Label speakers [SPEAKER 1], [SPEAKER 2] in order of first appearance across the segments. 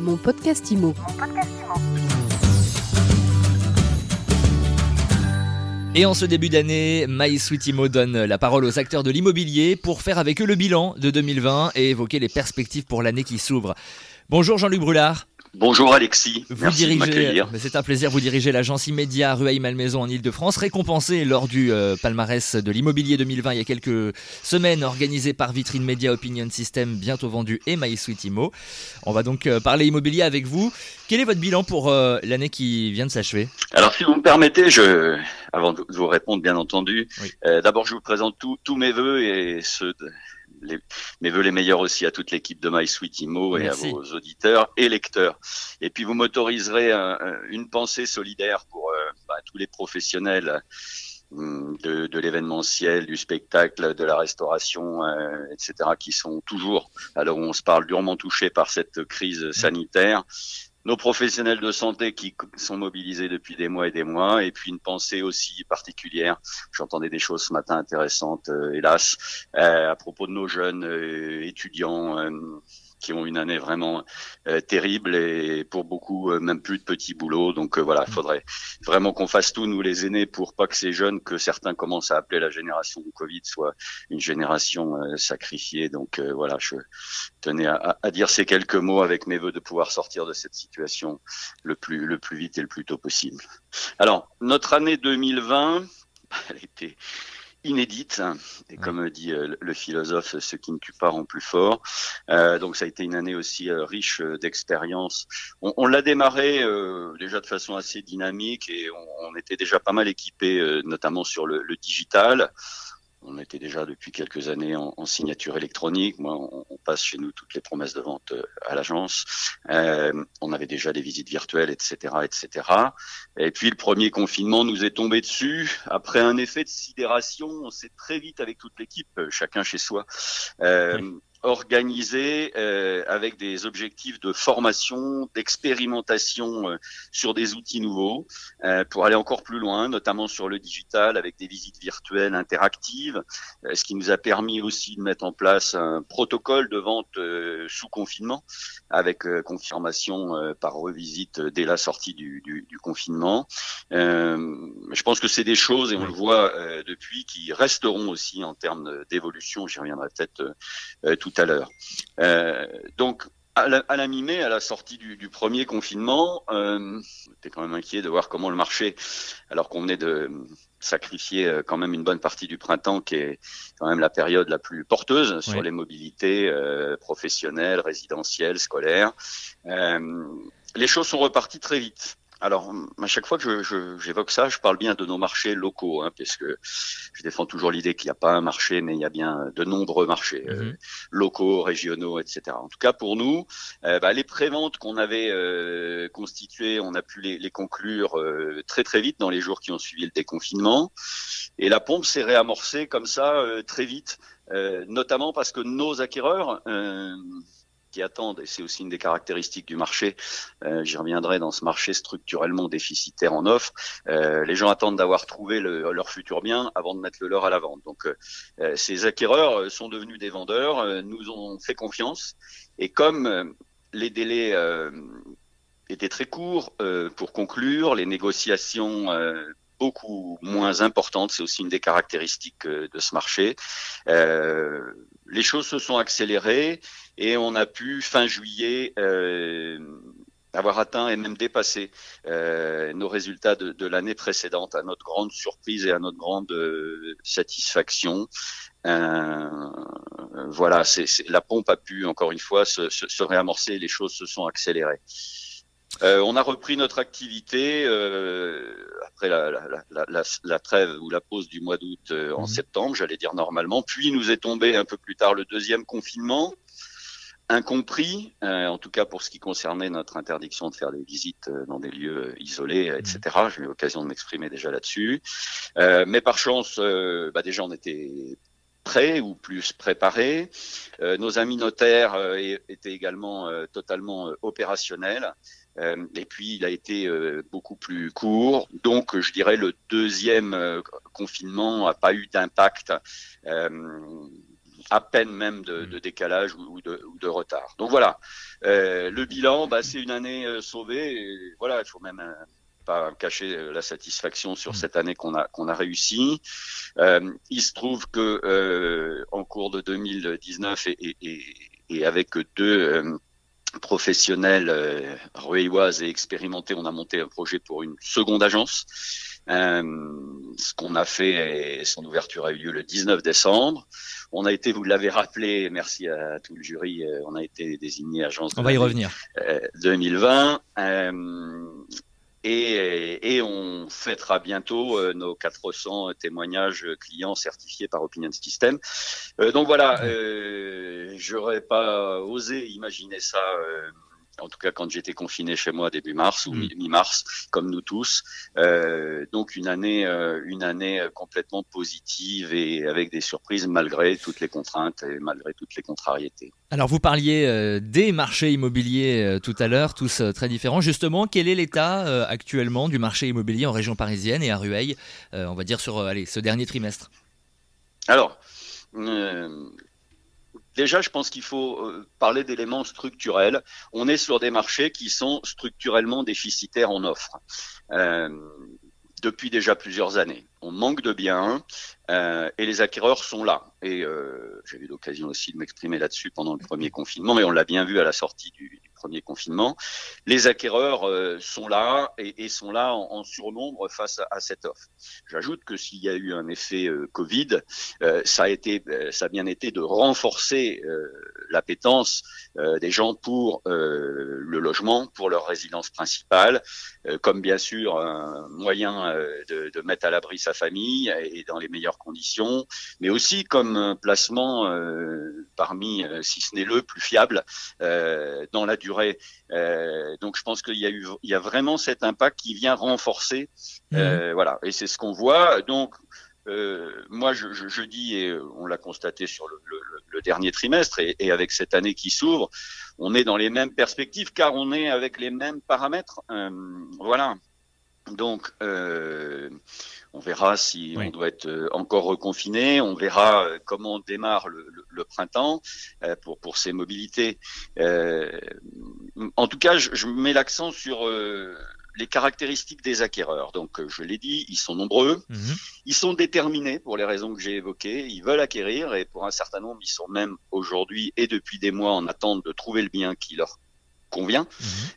[SPEAKER 1] Mon podcast IMO.
[SPEAKER 2] Et en ce début d'année, My Sweet Imo donne la parole aux acteurs de l'immobilier pour faire avec eux le bilan de 2020 et évoquer les perspectives pour l'année qui s'ouvre. Bonjour Jean-Luc Brulard.
[SPEAKER 3] Bonjour Alexis,
[SPEAKER 2] Vous
[SPEAKER 3] merci de
[SPEAKER 2] dirigez,
[SPEAKER 3] m'accueillir.
[SPEAKER 2] mais c'est un plaisir, vous dirigez l'agence Immédiat Rueil-Malmaison en Ile-de-France, récompensée lors du euh, palmarès de l'immobilier 2020 il y a quelques semaines, organisé par Vitrine Média Opinion System, bientôt vendu, et My Sweet Imo. On va donc euh, parler immobilier avec vous. Quel est votre bilan pour euh, l'année qui vient de s'achever?
[SPEAKER 3] Alors si vous me permettez, je, avant de vous répondre bien entendu,
[SPEAKER 2] Oui.
[SPEAKER 3] d'abord je vous présente tous mes voeux et ceux de, les, mes voeux les meilleurs aussi à toute l'équipe de My Sweet Imo et
[SPEAKER 2] Merci.
[SPEAKER 3] à vos auditeurs et lecteurs. Et puis vous m'autoriserez un- un- une pensée solidaire pour euh, bah, tous les professionnels hum, de, de l'événementiel, du spectacle, de la restauration, euh, etc., qui sont toujours, alors on se parle durement touchés par cette crise sanitaire. Nos professionnels de santé qui sont mobilisés depuis des mois et des mois, et puis une pensée aussi particulière. J'entendais des choses ce matin intéressantes, euh, hélas, euh, à propos de nos jeunes euh, étudiants qui ont une année vraiment euh, terrible et pour beaucoup euh, même plus de petits boulots. Donc euh, voilà, il faudrait vraiment qu'on fasse tout nous les aînés pour pas que ces jeunes que certains commencent à appeler la génération du Covid soit une génération sacrifiée. Donc voilà, je tenais à dire ces quelques mots avec mes voeux de pouvoir sortir de cette situation le plus le plus vite et le plus tôt possible. Alors notre année 2020, elle était inédite hein, et comme dit euh, le philosophe, ce qui ne tue pas rend plus fort. Euh, donc ça a été une année aussi euh, riche euh, d'expériences. On, on l'a démarré euh, déjà de façon assez dynamique et on, on était déjà pas mal équipé, euh, notamment sur le, le digital. On était déjà depuis quelques années en, en signature électronique. Moi, on chez nous toutes les promesses de vente euh, à l'agence. Euh, on avait déjà des visites virtuelles, etc., etc. Et puis le premier confinement nous est tombé dessus. Après un effet de sidération, on s'est très vite avec toute l'équipe, euh, chacun chez soi, organisé euh, avec des objectifs de formation, d'expérimentation euh, sur des outils nouveaux euh, pour aller encore plus loin, notamment sur le digital avec des visites virtuelles interactives, euh, ce qui nous a permis aussi de mettre en place un protocole de vente euh, sous confinement avec euh, confirmation euh, par revisite dès la sortie du, du, du confinement. Euh, je pense que c'est des choses, et on le voit euh, depuis, qui resteront aussi en termes d'évolution. J'y reviendrai peut-être euh, tout à l'heure. Euh, donc, à la, à la mi-mai, à la sortie du, du premier confinement, euh, j'étais quand même inquiet de voir comment le marché, alors qu'on venait de sacrifier euh, quand même une bonne partie du printemps, qui est quand même la période la plus porteuse sur les mobilités euh, professionnelles, résidentielles, scolaires. Euh, les choses sont reparties très vite. Alors, à chaque fois que je- je- j'évoque ça, je parle bien de nos marchés locaux, hein, parce que je défends toujours l'idée qu'il n'y a pas un marché, mais il y a bien de nombreux marchés euh,
[SPEAKER 2] Mhm.
[SPEAKER 3] locaux, régionaux, etc. En tout cas, pour nous, euh, bah, les préventes qu'on avait euh, constituées, on a pu les, les conclure euh, très très vite dans les jours qui ont suivi le déconfinement, et la pompe s'est réamorcée comme ça euh, très vite, euh, notamment parce que nos acquéreurs euh, qui attendent, et c'est aussi une des caractéristiques du marché, euh, j'y reviendrai dans ce marché structurellement déficitaire en offre, euh, les gens attendent d'avoir trouvé le- leur futur bien avant de mettre le leur à la vente. Donc euh, ces acquéreurs sont devenus des vendeurs, nous ont fait confiance, et comme les délais étaient très courts pour conclure, les négociations beaucoup moins importantes, c'est aussi une des caractéristiques de ce marché. Les choses se sont accélérées et on a pu fin juillet euh, avoir atteint et même dépassé euh, nos résultats de, l'année précédente à notre grande surprise et à notre grande euh, satisfaction. Voilà, c'est la pompe a pu encore une fois se, se, se réamorcer, les choses se sont accélérées. Euh, on a repris notre activité euh, après la, la, la, la, la trêve ou la pause du mois d'août euh, en
[SPEAKER 2] Mhm.
[SPEAKER 3] septembre, j'allais dire normalement. Puis nous est tombé un peu plus tard le deuxième confinement, incompris, euh, en tout cas pour ce qui concernait notre interdiction de faire des visites dans des lieux isolés, etc. J'ai eu l'occasion de m'exprimer déjà là-dessus. Euh, mais par chance, bah déjà on était prêts ou plus préparés. Euh, nos amis notaires étaient également totalement opérationnels. Euh, et puis il a été euh, beaucoup plus court. Donc je dirais le deuxième euh, confinement n'a pas eu d'impact. À peine même de, de décalage ou de, ou de, retard. Donc voilà, le bilan, bah, c'est une année sauvée. Et voilà, il faut même pas cacher la satisfaction sur cette année qu'on a qu'on a réussi. Il se trouve que en cours de 2019 et, et, et avec deux professionnels euh, et expérimentés, on a monté un projet pour une seconde agence. Euh, ce qu'on a fait, son ouverture a eu lieu le 19 décembre. On a été, vous l'avez rappelé, merci à tout le jury, euh, on a été désigné agence.
[SPEAKER 2] On va y revenir.
[SPEAKER 3] 2020. Et, et, on fêtera bientôt euh, nos 400 témoignages clients certifiés par Opinion System. Euh, donc voilà, euh, j'aurais pas osé imaginer ça euh, en tout cas quand j'étais confiné chez moi début mars ou mm. mi-mars, comme nous tous. Euh, donc une année, euh, une année complètement positive et avec des surprises malgré toutes les contraintes et malgré toutes les contrariétés.
[SPEAKER 2] Alors vous parliez euh, des marchés immobiliers tout à l'heure, tous très différents. Justement, quel est l'état actuellement du marché immobilier en région parisienne et à Rueil, on va dire sur allez, ce dernier trimestre?
[SPEAKER 3] Alors, Déjà, je pense qu'il faut euh, parler d'éléments structurels. On est sur des marchés qui sont structurellement déficitaires en offre euh, depuis déjà plusieurs années. On manque de biens euh, et les acquéreurs sont là. Et j'ai eu l'occasion aussi de m'exprimer là-dessus pendant le premier confinement, mais on l'a bien vu à la sortie du, premier confinement. Les acquéreurs euh, sont là et, sont là en, surnombre face à, cette offre. J'ajoute que s'il y a eu un effet euh, Covid, euh, ça a été, ça bien été de renforcer l'appétence des gens pour le logement, pour leur résidence principale, comme bien sûr un moyen de, mettre à l'abri sa famille et dans les meilleures conditions, mais aussi comme un placement parmi, si ce n'est le plus fiable, dans la durée euh, donc je pense qu'il y a eu, il y a vraiment cet impact qui vient renforcer, mmh. euh, voilà. Et c'est ce qu'on voit. Donc euh, moi, je, je, je, dis, et on l'a constaté sur le, le, le dernier trimestre, et, et, avec cette année qui s'ouvre, on est dans les mêmes perspectives, car on est avec les mêmes paramètres. Euh, voilà. Donc, euh, on verra si on doit être euh, encore reconfiné. On verra euh, comment démarre le, le, printemps euh, pour pour ces mobilités. en tout cas, je, je mets l'accent sur les caractéristiques des acquéreurs. Donc, je l'ai dit, ils sont nombreux, mhm. ils sont déterminés pour les raisons que j'ai évoquées, ils veulent acquérir et pour un certain nombre, ils sont même aujourd'hui et depuis des mois en attente de trouver le bien qui leur convient.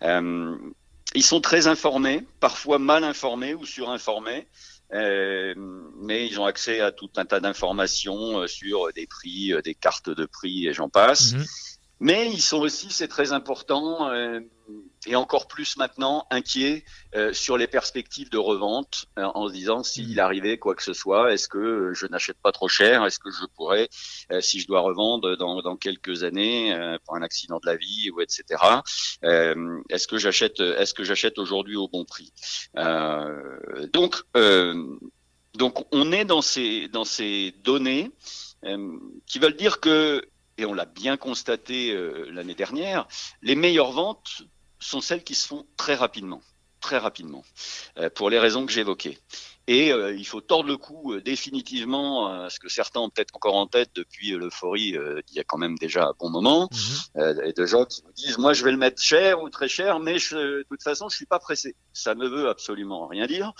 [SPEAKER 3] Mhm. Ils sont très informés, parfois mal informés ou surinformés. Euh, mais ils ont accès à tout un tas d'informations euh, sur des prix, euh, des cartes de prix et j'en passe. Mhm. Mais ils sont aussi, c'est très important, euh, et encore plus maintenant, inquiets euh, sur les perspectives de revente, euh, en se disant s'il mm. arrivait quoi que ce soit, est-ce que je n'achète pas trop cher Est-ce que je pourrais, si je dois revendre dans, dans quelques années pour un accident de la vie ou etc. est-ce que j'achète Est-ce que j'achète aujourd'hui au bon prix? Donc, donc on est dans ces dans ces données qui veulent dire que et on l'a bien constaté euh, l'année dernière, les meilleures ventes sont celles qui se font très rapidement, très rapidement, euh, pour les raisons que j'évoquais. Et euh, il faut tordre le cou définitivement à ce que certains ont peut-être encore en tête depuis l'euphorie il y a quand même déjà un bon moment, mhm. et de gens qui vous disent moi je vais le mettre cher ou très cher, mais de toute façon je suis pas pressé. Ça ne veut absolument rien dire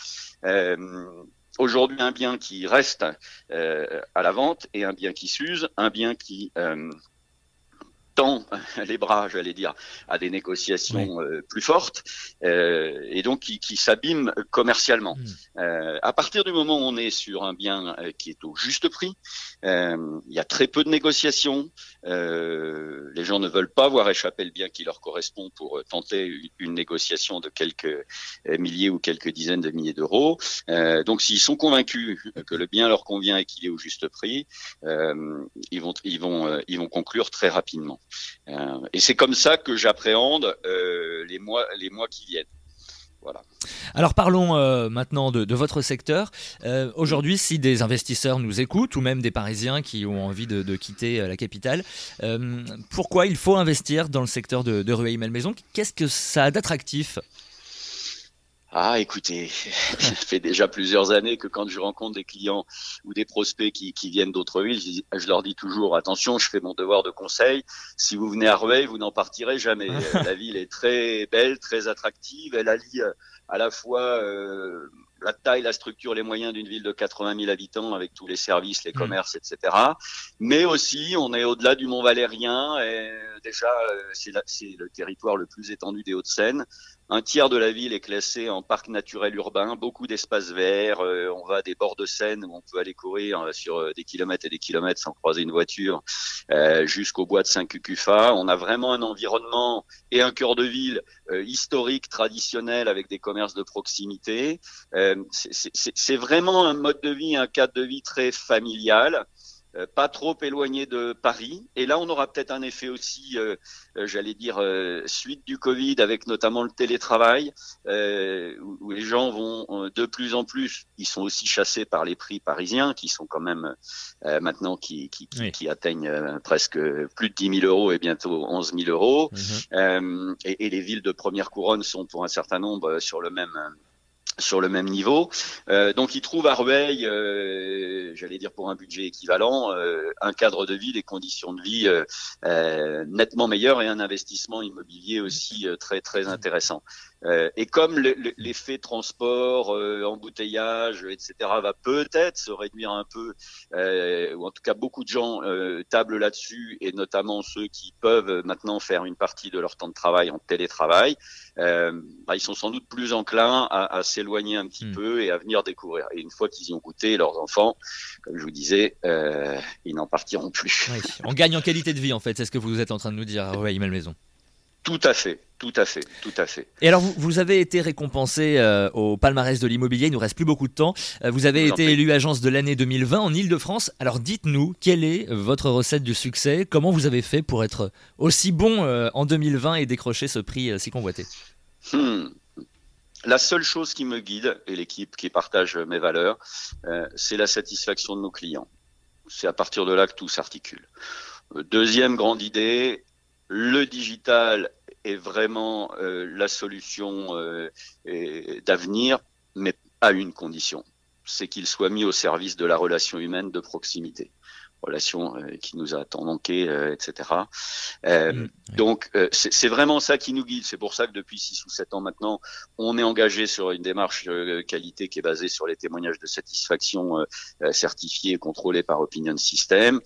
[SPEAKER 3] aujourd'hui un bien qui reste euh, à la vente et un bien qui s'use, un bien qui euh, tend les bras, j'allais dire, à des négociations euh, plus fortes euh, et donc qui, qui s'abîment commercialement. Hmm. Euh, à partir du moment où on est sur un bien qui est au juste prix, il y a très peu de négociations. les gens ne veulent pas voir échapper le bien qui leur correspond pour tenter une, négociation de quelques milliers ou quelques dizaines de milliers d'euros. donc s'ils sont convaincus que le bien leur convient et qu'il est au juste prix, ils vont ils vont ils vont conclure très rapidement. Euh, et c'est comme ça que j'appréhende euh, les mois, les mois qui viennent. Voilà.
[SPEAKER 2] Alors parlons euh, maintenant de, votre secteur. Aujourd'hui, si des investisseurs nous écoutent, ou même des Parisiens qui ont envie de, quitter la capitale, pourquoi il faut investir dans le secteur de, de Rueil Malmaison Qu'est-ce que ça a d'attractif?
[SPEAKER 3] Ah, écoutez, ça fait déjà plusieurs années que quand je rencontre des clients ou des prospects qui, qui viennent d'autres villes, je, je, leur dis toujours attention, je fais mon devoir de conseil. Si vous venez à Rueil, vous n'en partirez jamais. la ville est très belle, très attractive. Elle allie euh, à la fois euh, la taille, la structure, les moyens d'une ville de 80 000 habitants avec tous les services, les mmh. commerces, etc. Mais aussi, on est au-delà du Mont Valérien. Et déjà, euh, c'est le territoire le plus étendu des Hauts-de-Seine. Un tiers de la ville est classé en parc naturel urbain, beaucoup d'espaces verts. Euh, on va des bords de Seine où on peut aller courir euh, sur des kilomètres et des kilomètres sans croiser une voiture, jusqu'au bois de Saint-Cucufa. On a vraiment un environnement et un cœur de ville historique, traditionnel, avec des commerces de proximité. c'est vraiment un mode de vie, un cadre de vie très familial. Euh, pas trop éloigné de Paris. Et là, on aura peut-être un effet aussi, euh, euh, j'allais dire, suite du Covid, avec notamment le télétravail, où, les gens vont de plus en plus, ils sont aussi chassés par les prix parisiens, qui sont quand même maintenant qui, qui, qui, atteignent presque plus de 10 000 euros et bientôt 11 000 euros. Mhm. Et, et, les villes de première couronne sont pour un certain nombre sur le même sur le même niveau. Euh, donc ils trouvent à Rueil, euh, j'allais dire pour un budget équivalent, euh, un cadre de vie, des conditions de vie nettement meilleures et un investissement immobilier aussi très très intéressant. Euh, et comme l'effet transport, euh, embouteillage, etc., va peut-être se réduire un peu, euh, ou en tout cas beaucoup de gens tablent là-dessus, et notamment ceux qui peuvent maintenant faire une partie de leur temps de travail en télétravail, bah, ils sont sans doute plus enclins à, à s'éloigner un petit hmm. peu et à venir découvrir. Et une fois qu'ils y ont goûté, leurs enfants, comme je vous disais, ils n'en partiront plus.
[SPEAKER 2] Oui. On gagne en qualité de vie, en fait, c'est ce que vous êtes en train de nous dire, oui, Maison.
[SPEAKER 3] Tout à fait, tout à fait, tout à fait.
[SPEAKER 2] Et alors, vous, vous avez été récompensé euh, au palmarès de l'immobilier, il nous reste plus beaucoup de temps. Euh, vous avez été élu agence de l'année 2020 en Ile-de-France. Alors, dites-nous, quelle est votre recette du succès? Comment vous avez fait pour être aussi bon euh, en 2020 et décrocher ce prix si convoité? Hmm.
[SPEAKER 3] La seule chose qui me guide, et l'équipe qui partage mes valeurs, c'est la satisfaction de nos clients. C'est à partir de là que tout s'articule. Deuxième grande idée, le digital est vraiment euh, la solution euh, d'avenir, mais à une condition, c'est qu'il soit mis au service de la relation humaine de proximité relation euh, qui nous a tant manqué, euh, etc. Euh, mm, donc c'est vraiment ça qui nous guide. C'est pour ça que depuis 6 ou 7 ans maintenant, on est engagé sur une démarche qualité qui est basée sur les témoignages de satisfaction certifiés et contrôlés par Opinion System,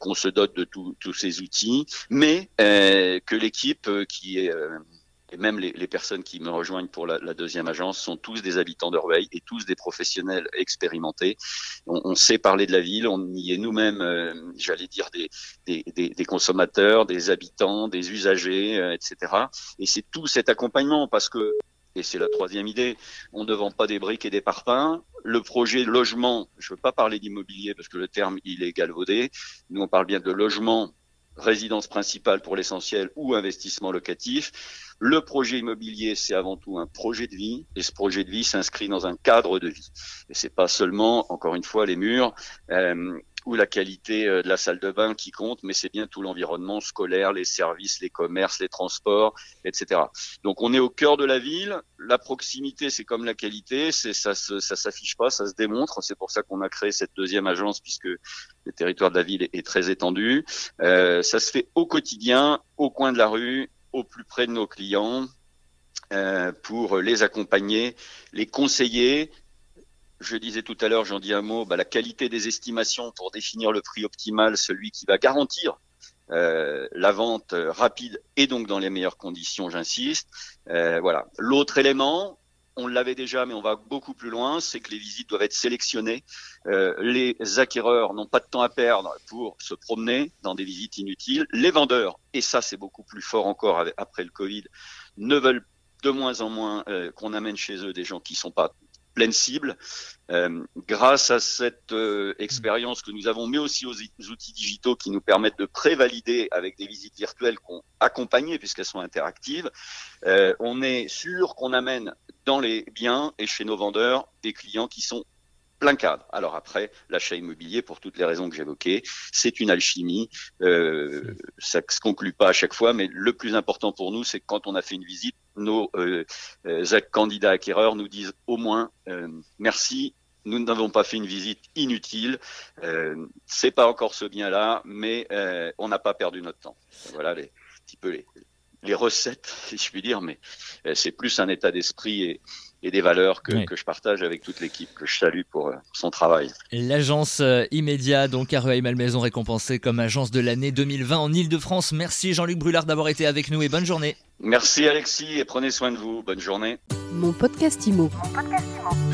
[SPEAKER 3] qu'on se dote de tous ces outils, mais que l'équipe qui est et même les, personnes qui me rejoignent pour la, deuxième agence sont tous des habitants de et tous des professionnels expérimentés. On, sait parler de la ville, on y est nous-mêmes, euh, j'allais dire, des, consommateurs, des habitants, des usagers, euh, etc. Et c'est tout cet accompagnement parce que et c'est la troisième idée, on ne vend pas des briques et des parpaings. Le projet logement, je ne veux pas parler d'immobilier parce que le terme il est galvaudé. Nous on parle bien de logement résidence principale pour l'essentiel ou investissement locatif. Le projet immobilier, c'est avant tout un projet de vie, et ce projet de vie s'inscrit dans un cadre de vie. Et c'est pas seulement, encore une fois, les murs. Euh, ou la qualité euh, de la salle de bain qui compte, mais c'est bien tout l'environnement scolaire, les services, les commerces, les transports, etc. Donc on est au cœur de la ville. La proximité, c'est comme la qualité, c'est ça, ça s'affiche pas, ça se démontre. C'est pour ça qu'on a créé cette deuxième agence puisque le territoire de la ville est, très étendu. Euh, ça se fait au quotidien, au coin de la rue, au plus près de nos clients. Euh, pour les accompagner, les conseiller, je disais tout à l'heure, j'en dis un mot, bah, la qualité des estimations pour définir le prix optimal, celui qui va garantir euh, la vente euh, rapide et donc dans les meilleures conditions, j'insiste. Euh, voilà. L'autre élément, on l'avait déjà, mais on va beaucoup plus loin, c'est que les visites doivent être sélectionnées. les acquéreurs n'ont pas de temps à perdre pour se promener dans des visites inutiles. Les vendeurs, et ça c'est beaucoup plus fort encore après le Covid, ne veulent de moins en moins qu'on amène chez eux des gens qui sont pas pleine cible. Euh, grâce à cette euh, expérience que nous avons, mais aussi aux outils digitaux qui nous permettent de prévalider avec des visites virtuelles qu'on accompagnées puisqu'elles sont interactives, euh, on est sûr qu'on amène dans les biens et chez nos vendeurs des clients qui sont cadre. Alors après, l'achat immobilier, pour toutes les raisons que j'évoquais, c'est une alchimie. Euh, ça ne se conclut pas à chaque fois, mais le plus important pour nous, c'est que quand on a fait une visite, nos euh, euh candidats acquéreurs nous disent au moins merci. Nous n'avons pas fait une visite inutile. C'est pas encore ce bien-là, mais on n'a pas perdu notre temps. Voilà les, un petit peu les, les recettes, si je puis dire, mais c'est plus un état d'esprit et, et des valeurs que, que, je partage avec toute l'équipe, que je salue pour euh, son travail.
[SPEAKER 2] L'agence euh, Immédiat, donc REI Malmaison récompensée comme agence de l'année 2020 en Ile-de-France. Merci Jean-Luc Brulard d'avoir été avec nous et bonne journée.
[SPEAKER 3] Merci Alexis et prenez soin de vous. Bonne journée.
[SPEAKER 1] Mon podcast Imo. Mon podcast Imo.